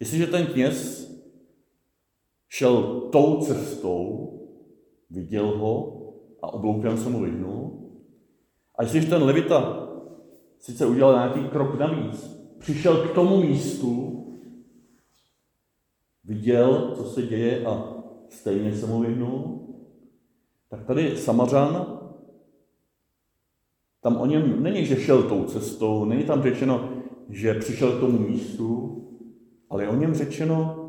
Jestliže ten kněz šel tou cestou, viděl ho a obloukem se mu vyhnul, a jestliže ten levita sice udělal nějaký krok navíc, přišel k tomu místu, viděl, co se děje a stejně se mu vyhnul, tak tady Samařan, tam o něm není, že šel tou cestou, není tam řečeno, že přišel k tomu místu, ale o něm řečeno,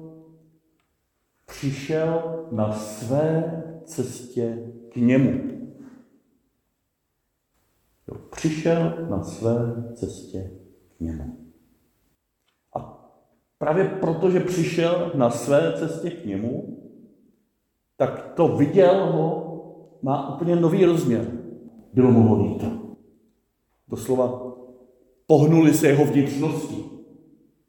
přišel na své cestě k němu. Jo, přišel na své cestě k němu. A právě proto, že přišel na své cestě k němu, tak to viděl ho má úplně nový rozměr. Bylo mu ho líto. Doslova pohnuli se jeho vnitřnosti.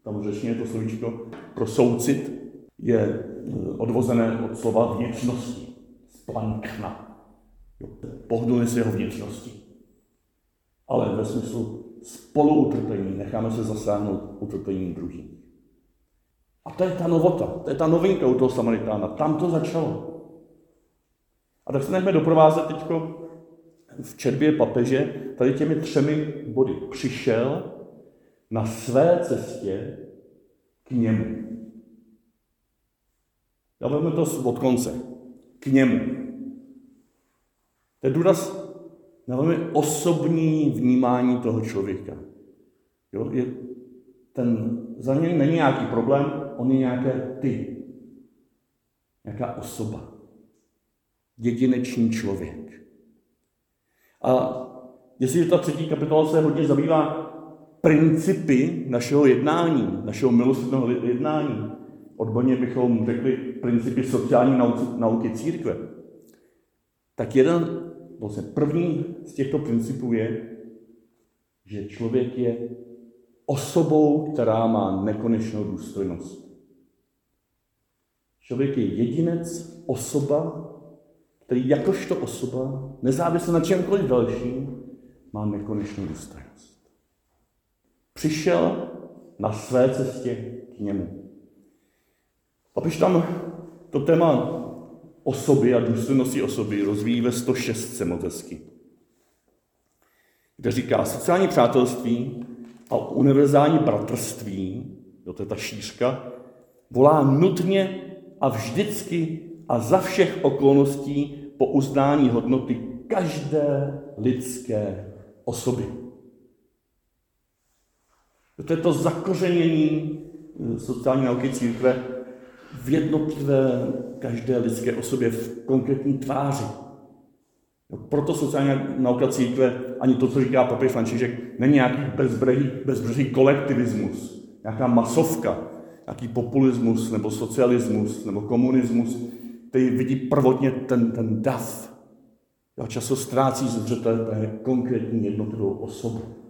Tam řečně to slovíčko pro soucit je e, odvozené od slova vnitřnosti. Splankna. Pohnuli se jeho vnitřnosti. Ale ve smyslu spoluutrpení necháme se zasáhnout utrpením druhých. A to je ta novota, to je ta novinka u toho Samaritána. Tam to začalo. A tak se nechme doprovázet teď v četbě papeže tady těmi třemi body. Přišel na své cestě k němu. Já vezmu to od konce. K němu. To je důraz na velmi osobní vnímání toho člověka. Jo? Je ten, za něj není nějaký problém, on je nějaké ty. Nějaká osoba jedinečný člověk. A jestliže ta třetí kapitola se hodně zabývá principy našeho jednání, našeho milostného jednání, odborně bychom řekli principy sociální nauky církve, tak jeden, vlastně první z těchto principů je, že člověk je osobou, která má nekonečnou důstojnost. Člověk je jedinec, osoba, který jakožto osoba, nezávisle na čemkoliv dalším, má nekonečnou důstojnost. Přišel na své cestě k němu. Papiš tam to téma osoby a důstojnosti osoby rozvíjí ve 106 motesky, kde říká sociální přátelství a univerzální bratrství, jo, to je ta šířka, volá nutně a vždycky a za všech okolností po uznání hodnoty každé lidské osoby. To je to zakořenění eh, sociální nauky církve v jednotlivé každé lidské osobě, v konkrétní tváři. Proto sociální nauka církve, ani to, co říká papež František, není nějaký bezbřehý, bezbřehý kolektivismus, nějaká masovka, nějaký populismus, nebo socialismus, nebo komunismus, který vidí prvotně ten, ten dav. A často ztrácí ze konkrétní jednotlivou osobu.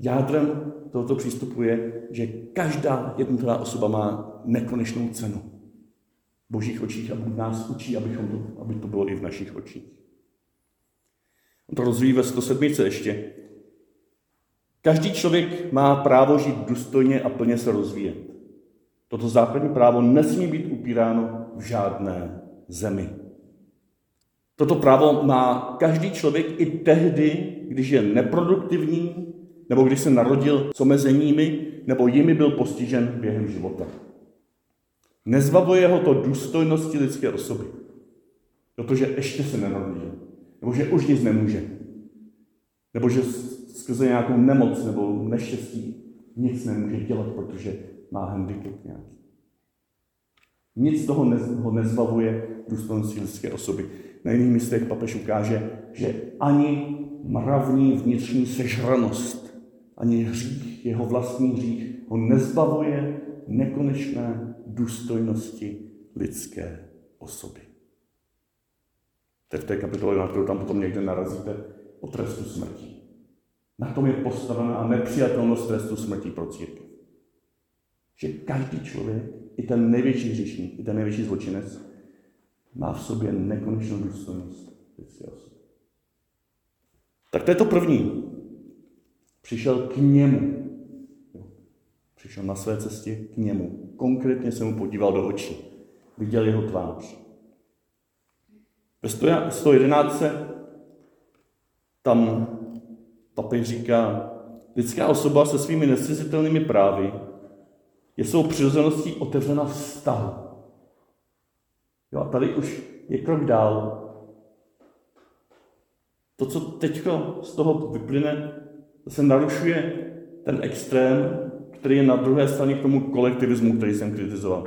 Jádrem tohoto přístupu je, že každá jednotlivá osoba má nekonečnou cenu. V božích očích a Bůh nás učí, abychom to, aby to bylo i v našich očích. On to rozvíjí ve 107. ještě. Každý člověk má právo žít důstojně a plně se rozvíjet. Toto základní právo nesmí být upíráno v žádné zemi. Toto právo má každý člověk i tehdy, když je neproduktivní, nebo když se narodil s omezeními, nebo jimi byl postižen během života. Nezbavuje ho to důstojnosti lidské osoby, protože ještě se nenarodil, nebo že už nic nemůže, nebo že skrze nějakou nemoc nebo neštěstí nic nemůže dělat, protože má handicap nějaký. Nic toho ho nezbavuje důstojnosti lidské osoby. Na jiných místech papež ukáže, že ani mravní vnitřní sežranost, ani hřích, jeho vlastní hřích, ho nezbavuje nekonečné důstojnosti lidské osoby. To je v té kapitole, na kterou tam potom někde narazíte, o trestu smrti. Na tom je postavená nepřijatelnost trestu smrti pro církev. Že každý člověk, i ten největší hříšník, i ten největší zločinec, má v sobě nekonečnou důstojnost lidské osoby. Tak to je to první. Přišel k němu. Přišel na své cestě k němu. Konkrétně se mu podíval do očí. Viděl jeho tvář. Ve 111 tam papež říká, lidská osoba se svými nescizitelnými právy je svou přirozeností otevřena vztahu. Jo, a tady už je krok dál. To, co teď z toho vyplyne, se narušuje ten extrém, který je na druhé straně k tomu kolektivismu, který jsem kritizoval.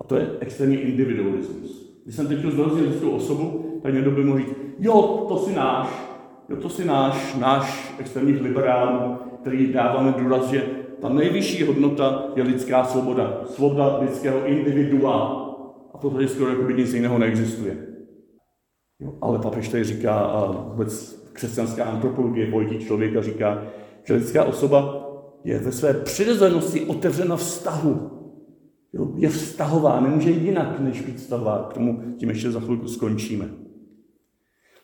A to je extrémní individualismus. Když jsem teď zdorozdil lidskou osobu, tak někdo by mohl říct, jo, to si náš, jo, to si náš, náš extrémních liberálů, který dáváme důraz, že ta nejvyšší hodnota je lidská svoboda. Svoboda lidského individua. A to tady skoro jako nic jiného neexistuje. Jo, ale papež tady říká, a vůbec křesťanská antropologie pojetí člověka říká, že lidská osoba je ve své přirozenosti otevřena vztahu. Jo, je vztahová, nemůže jinak než být vztahová. K tomu tím ještě za chvilku skončíme.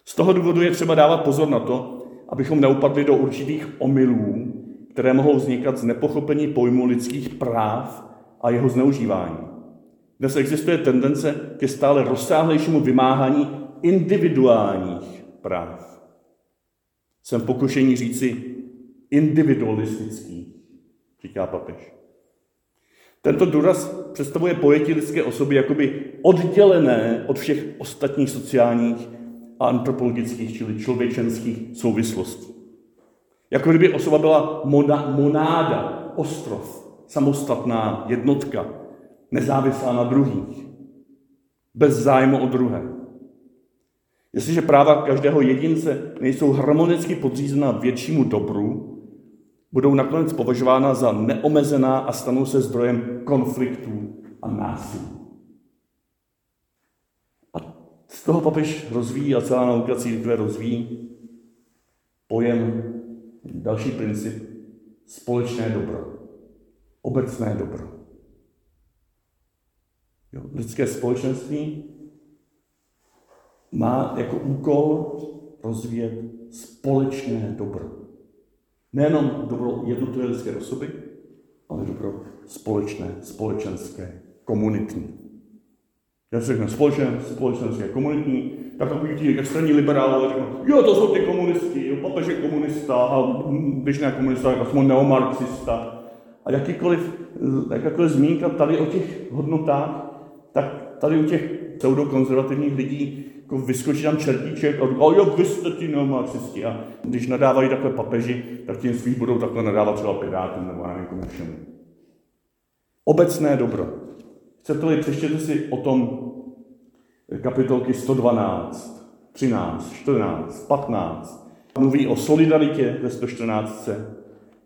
Z toho důvodu je třeba dávat pozor na to, abychom neupadli do určitých omylů, které mohou vznikat z nepochopení pojmu lidských práv a jeho zneužívání. Dnes existuje tendence ke stále rozsáhlejšímu vymáhání individuálních práv. Jsem pokušení říci individualistický, říká papež. Tento důraz představuje pojetí lidské osoby jakoby oddělené od všech ostatních sociálních a antropologických, čili člověčenských souvislostí. Jako kdyby osoba byla moda, monáda, ostrov, samostatná jednotka, nezávislá na druhých, bez zájmu o druhé. Jestliže práva každého jedince nejsou harmonicky podřízena většímu dobru, budou nakonec považována za neomezená a stanou se zdrojem konfliktů a násilí. A z toho papež rozvíjí a celá nauka církve rozvíjí pojem, další princip, společné dobro, obecné dobro. Jo, lidské společenství má jako úkol rozvíjet společné dobro. Nejenom dobro jednotlivé lidské osoby, ale dobro společné, společenské, komunitní. Já si řeknu společné, společenské, komunitní, tak takový ti extrémní liberálové řeknou, jo, to jsou ty komunisti, jo, papež je komunista a když komunista, tak jsme neomarxista. A jakýkoliv, jakákoliv zmínka tady o těch hodnotách, tak tady u těch pseudokonzervativních lidí jako vyskočí tam čertíček a říká, jo, vy jste ti neomarxisti. A když nadávají takhle papeži, tak tím svých budou takhle nadávat třeba pirátům nebo já někomu všemu. Obecné dobro. Chcete-li, přečtěte si o tom kapitolky 112, 13, 14, 15. Mluví o solidaritě ve 114.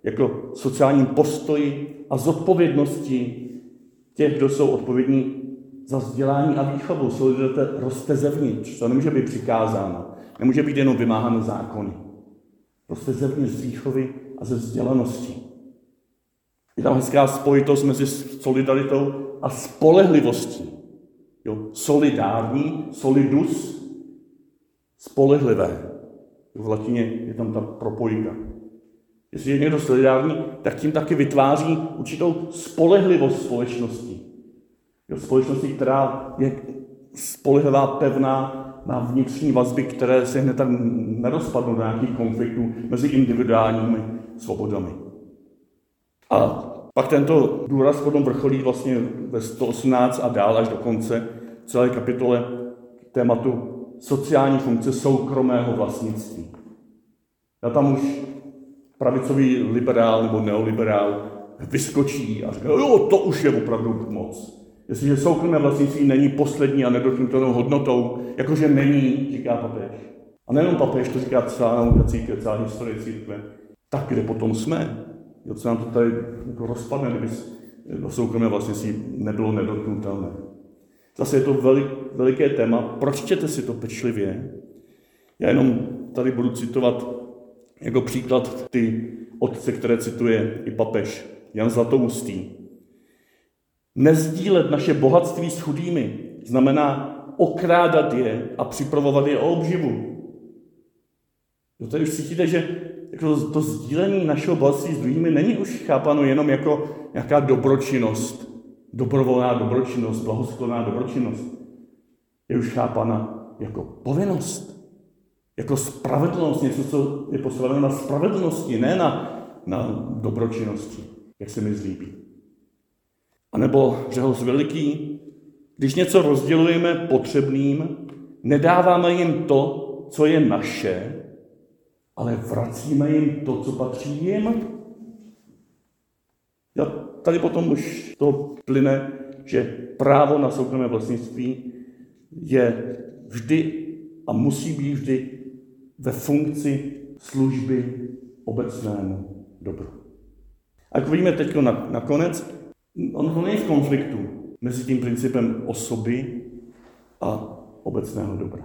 jako sociálním postoji a zodpovědnosti těch, kdo jsou odpovědní za vzdělání a výchovu. Solidarita roste zevnitř. To nemůže být přikázáno. Nemůže být jenom vymáháno zákony. Roste zevnitř z výchovy a ze vzdělanosti. Je tam hezká spojitost mezi solidaritou a spolehlivostí. Jo? Solidární, solidus, spolehlivé. V latině je tam ta propojka. Jestli je někdo solidární, tak tím taky vytváří určitou spolehlivost společnosti. Jo, společnosti, která je spolehlivá, pevná na vnitřní vazby, které se hned tak nerozpadnou do nějakých konfliktů mezi individuálními svobodami. A pak tento důraz potom vrcholí vlastně ve 118 a dál až do konce celé kapitole tématu sociální funkce soukromého vlastnictví. A tam už pravicový liberál nebo neoliberál vyskočí a říká, jo, to už je opravdu moc. Jestliže soukromé vlastnictví není poslední a nedotknutelnou hodnotou, jakože není, říká papež. A nejenom papež, to říká celá církve, celá historie církve. Tak kde potom jsme? Jo, co nám to tady jako rozpadne, kdyby soukromé vlastnictví nebylo nedotknutelné. Zase je to velik, veliké téma. Pročtěte si to pečlivě. Já jenom tady budu citovat jako příklad ty otce, které cituje i papež Jan Zlatoustý. Nezdílet naše bohatství s chudými znamená okrádat je a připravovat je o obživu. No tady už cítíte, že jako to sdílení našeho bohatství s druhými není už chápano jenom jako nějaká dobročinnost, dobrovolná dobročinnost, blahosklonná dobročinnost. Je už chápana jako povinnost, jako spravedlnost, něco, co je postavené na spravedlnosti, ne na, na dobročinnosti, jak se mi zlíbí. A nebo řehos veliký, když něco rozdělujeme potřebným, nedáváme jim to, co je naše, ale vracíme jim to, co patří jim. Já tady potom už to plyne, že právo na soukromé vlastnictví je vždy a musí být vždy ve funkci služby obecnému dobru. A jak vidíme teď na, nakonec, on to není v konfliktu mezi tím principem osoby a obecného dobra.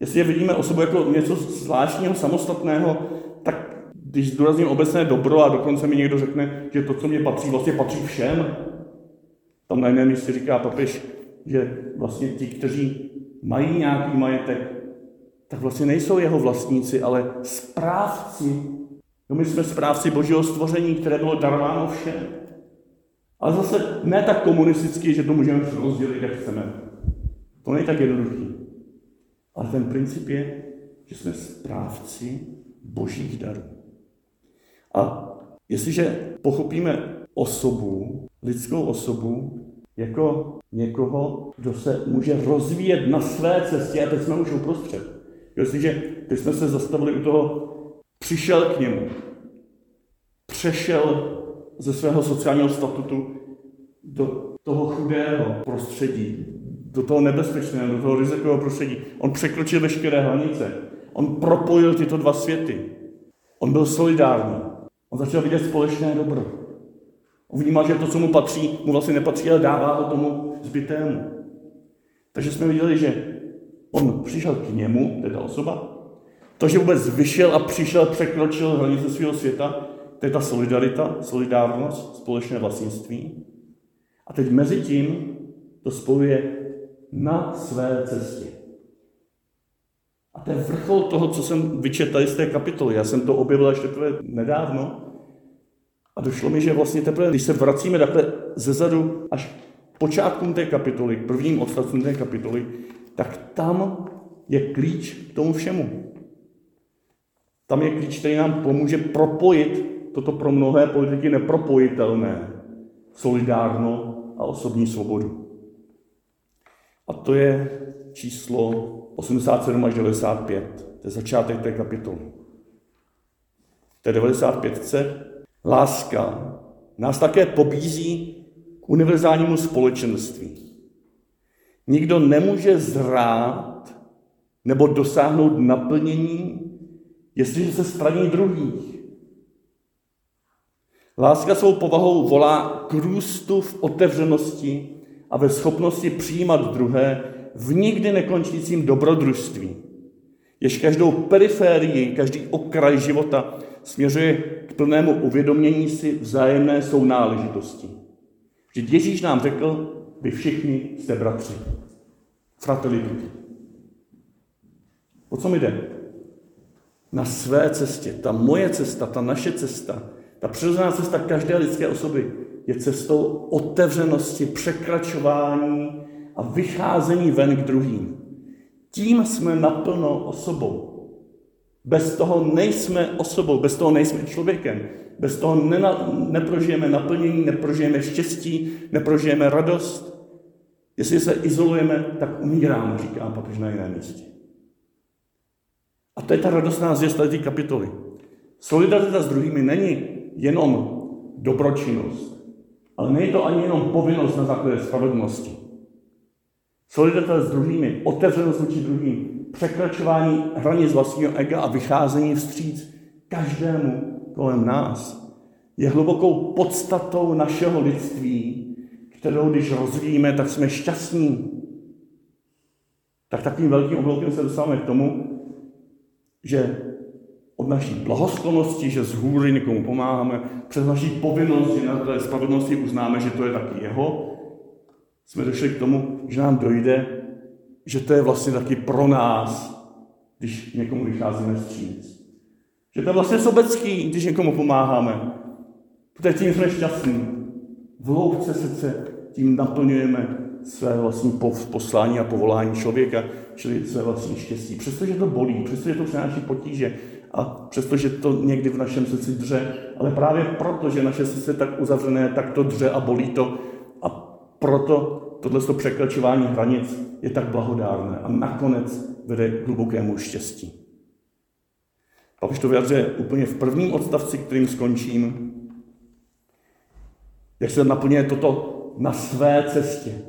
Jestli je vidíme osobu jako něco zvláštního, samostatného, tak když zdůrazním obecné dobro a dokonce mi někdo řekne, že to, co mě patří, vlastně patří všem, tam na jiném místě říká papež, že vlastně ti, kteří mají nějaký majetek, tak vlastně nejsou jeho vlastníci, ale správci. No my jsme správci božího stvoření, které bylo darováno všem. Ale zase ne tak komunisticky, že to můžeme rozdělit, jak chceme. To není tak jednoduché. Ale ten princip je, že jsme správci božích darů. A jestliže pochopíme osobu, lidskou osobu, jako někoho, kdo se může rozvíjet na své cestě, a teď jsme už uprostřed. Jestliže teď jsme se zastavili u toho, přišel k němu, přešel ze svého sociálního statutu do toho chudého prostředí, do toho nebezpečného, do toho rizikového prostředí. On překročil veškeré hranice. On propojil tyto dva světy. On byl solidární. On začal vidět společné dobro. On vnímal, že to, co mu patří, mu vlastně nepatří, ale dává ho tomu zbytému. Takže jsme viděli, že on přišel k němu, teda osoba, to, že vůbec vyšel a přišel, překročil hranice svého světa, to je ta solidarita, solidárnost, společné vlastnictví. A teď mezi tím to spojuje na své cestě. A to je vrchol toho, co jsem vyčetl z té kapitoly. Já jsem to objevil až teprve nedávno. A došlo mi, že vlastně teprve, když se vracíme takhle zezadu až počátkům té kapitoly, k prvním odstavcům té kapitoly, tak tam je klíč k tomu všemu. Tam je klíč, který nám pomůže propojit toto pro mnohé politiky nepropojitelné solidárno a osobní svobodu. A to je číslo 87 až 95. To je začátek té kapitoly. V té 95. Láska nás také pobízí k univerzálnímu společenství. Nikdo nemůže zrát nebo dosáhnout naplnění, jestliže se straní druhých. Láska svou povahou volá k růstu v otevřenosti a ve schopnosti přijímat druhé v nikdy nekončícím dobrodružství. Jež každou periférii, každý okraj života směřuje k plnému uvědomění si vzájemné sounáležitosti. Že Ježíš nám řekl, vy všichni jste bratři. Fratelli O co mi jde? Na své cestě, ta moje cesta, ta naše cesta, ta přirozená cesta každé lidské osoby je cestou otevřenosti, překračování a vycházení ven k druhým. Tím jsme naplno osobou. Bez toho nejsme osobou, bez toho nejsme člověkem. Bez toho nena, neprožijeme naplnění, neprožijeme štěstí, neprožijeme radost. Jestli se izolujeme, tak umíráme, říká papež na jiném místě. A to je ta radostná zvěst té kapitoly. Solidarita s druhými není jenom dobročinnost, ale není to ani jenom povinnost na základě spravedlnosti. Solidarita s druhými, otevřenost vůči druhým, překračování hranic vlastního ega a vycházení vstříc každému kolem nás je hlubokou podstatou našeho lidství, kterou když rozvíjíme, tak jsme šťastní. Tak takovým velkým obloukem se dostáváme k tomu, že od naší blahosklonnosti, že z hůry někomu pomáháme, přes naší povinnost, že na té spravedlnosti uznáme, že to je taky jeho, jsme došli k tomu, že nám dojde, že to je vlastně taky pro nás, když někomu vycházíme vstříc. Že to je vlastně sobecký, když někomu pomáháme. Protože tím jsme šťastní. V hloubce srdce tím naplňujeme své vlastní poslání a povolání člověka, čili své vlastní štěstí. Přestože to bolí, přestože to přináší potíže a přestože to někdy v našem srdci dře, ale právě proto, že naše srdce je tak uzavřené, tak to dře a bolí to a proto tohle překračování hranic je tak blahodárné a nakonec vede k hlubokému štěstí. Papež to vyjadřuje úplně v prvním odstavci, kterým skončím, jak se naplňuje toto na své cestě.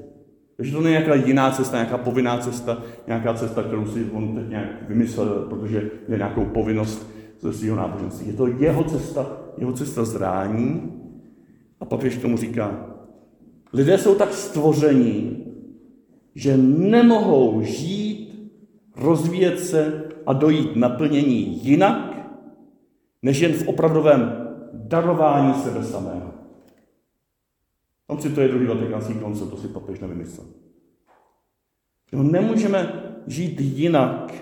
Takže to není nějaká jiná cesta, nějaká povinná cesta, nějaká cesta, kterou si on teď nějak vymyslel, protože je nějakou povinnost ze svého náboženství. Je to jeho cesta, jeho cesta zrání. A papež tomu říká, lidé jsou tak stvoření, že nemohou žít, rozvíjet se a dojít naplnění jinak, než jen v opravdovém darování sebe samého. On si to je druhý vatikánský koncil, to si papež nevymyslel. No, nemůžeme žít jinak,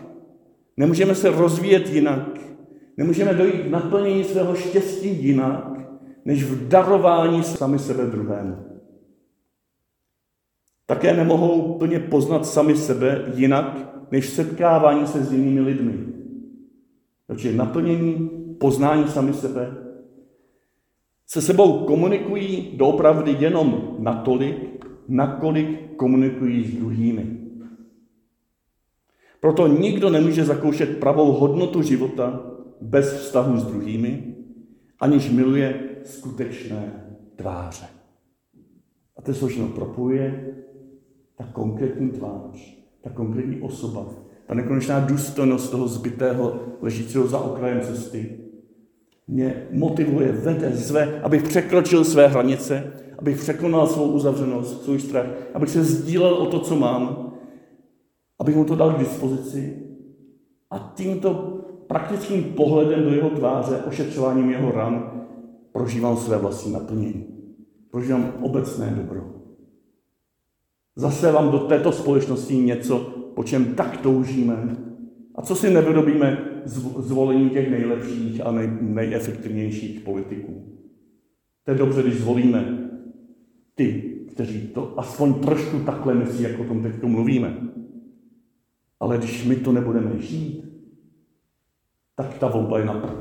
nemůžeme se rozvíjet jinak, nemůžeme dojít k naplnění svého štěstí jinak, než v darování sami sebe druhému. Také nemohou plně poznat sami sebe jinak, než setkávání se s jinými lidmi. Takže naplnění, poznání sami sebe se sebou komunikují doopravdy jenom natolik, nakolik komunikují s druhými. Proto nikdo nemůže zakoušet pravou hodnotu života bez vztahu s druhými, aniž miluje skutečné tváře. A to se všechno propojuje ta konkrétní tvář, ta konkrétní osoba, ta nekonečná důstojnost toho zbytého ležícího za okrajem cesty, mě motivuje, vede, zve, abych překročil své hranice, abych překonal svou uzavřenost, svůj strach, abych se sdílel o to, co mám, abych mu to dal k dispozici a tímto praktickým pohledem do jeho tváře, ošetřováním jeho ran, prožívám své vlastní naplnění. Prožívám obecné dobro. Zase vám do této společnosti něco, po čem tak toužíme a co si nevyrobíme zvolení těch nejlepších a nej, nejefektivnějších politiků. To je dobře, když zvolíme ty, kteří to aspoň trošku takhle myslí, jak o tom teď mluvíme. Ale když my to nebudeme žít, tak ta volba je na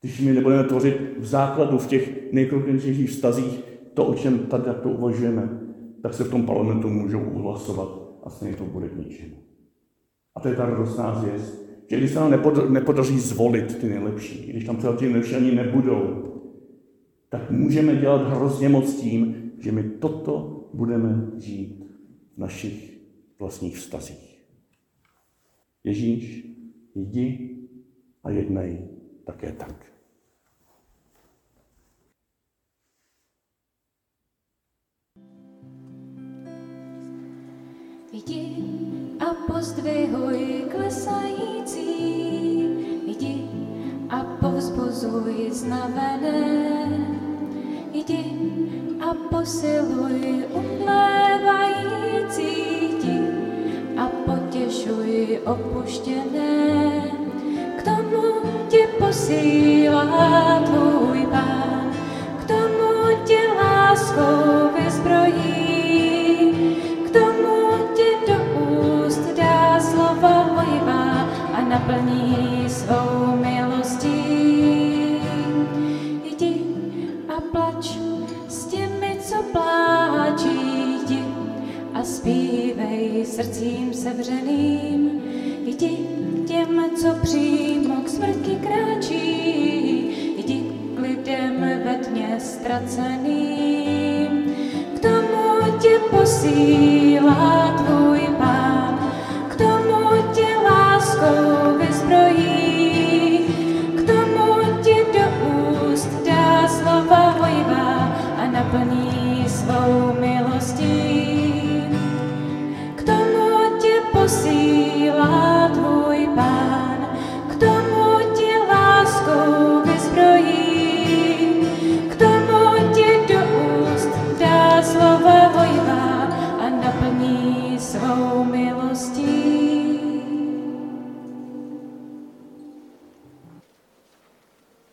Když my nebudeme tvořit v základu, v těch nejkonkrétnějších vztazích, to, o čem tady to uvažujeme, tak se v tom parlamentu můžou uhlasovat a stejně to bude k ničemu. A to je ta radostná zvěst, že když se nám nepodaří zvolit ty nejlepší, když tam třeba ty nejlepší ani nebudou, tak můžeme dělat hrozně moc tím, že my toto budeme žít v našich vlastních vztazích. Ježíš, jdi a jednej také tak. Jdi a pozdvihuj klesající, jdi a povzbuzuj znavené, jdi a posiluj uplévající, jdi a potěšuj opuštěné. K tomu tě posílá tvůj